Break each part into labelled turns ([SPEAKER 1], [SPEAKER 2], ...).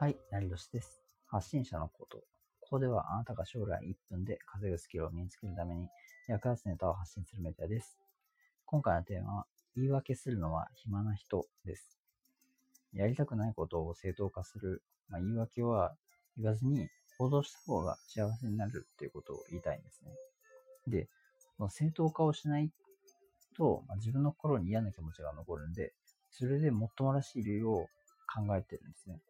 [SPEAKER 1] はい、成年です。発信者のこと。ここではあなたが将来1分で稼ぐスキルを身につけるために役立つネタを発信するメディアです。今回のテーマは、言い訳するのは暇な人です。やりたくないことを正当化する、まあ、言い訳は言わずに行動した方が幸せになるっていうことを言いたいんですね。で、その正当化をしないと、まあ、自分の心に嫌な気持ちが残るんで、それでもっともらしい理由を考えてるんですね。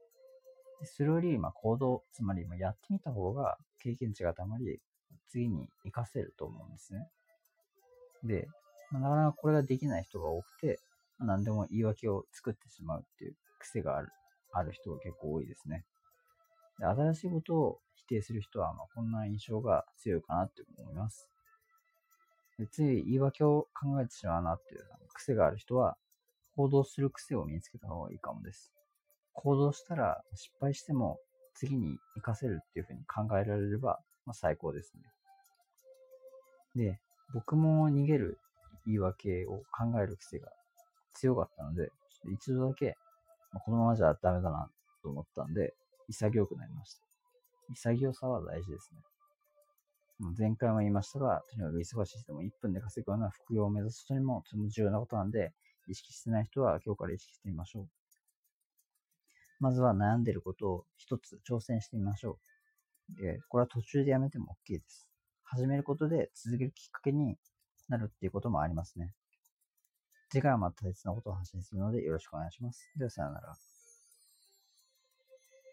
[SPEAKER 1] でそれより、ま、行動、つまりやってみた方が経験値がたまり、次に活かせると思うんですね。で、ま、なかなかこれができない人が多くて、ま、何でも言い訳を作ってしまうっていう癖があるある人が結構多いですね。で新しいことを否定する人は、ま、こんな印象が強いかなって思います。でつい言い訳を考えてしまうなっていう癖がある人は、行動する癖を身につけた方がいいかもです。行動したら失敗しても次に活かせるっていうふうに考えられれば、まあ、最高ですね。で、僕も逃げる言い訳を考える癖が強かったので、一度だけ、まあ、このままじゃダメだなと思ったんで、潔くなりました。潔さは大事ですね。前回も言いましたが、とにかく忙しい人も1分で稼ぐような副業を目指す人にもとても重要なことなんで、意識してない人は今日から意識してみましょう。まずは悩んでることを一つ挑戦してみましょう。でこれは途中でやめても OK です。始めることで続けるきっかけになるっていうこともありますね。次回はまた別のことを発信するのでよろしくお願いします。ではさようなら。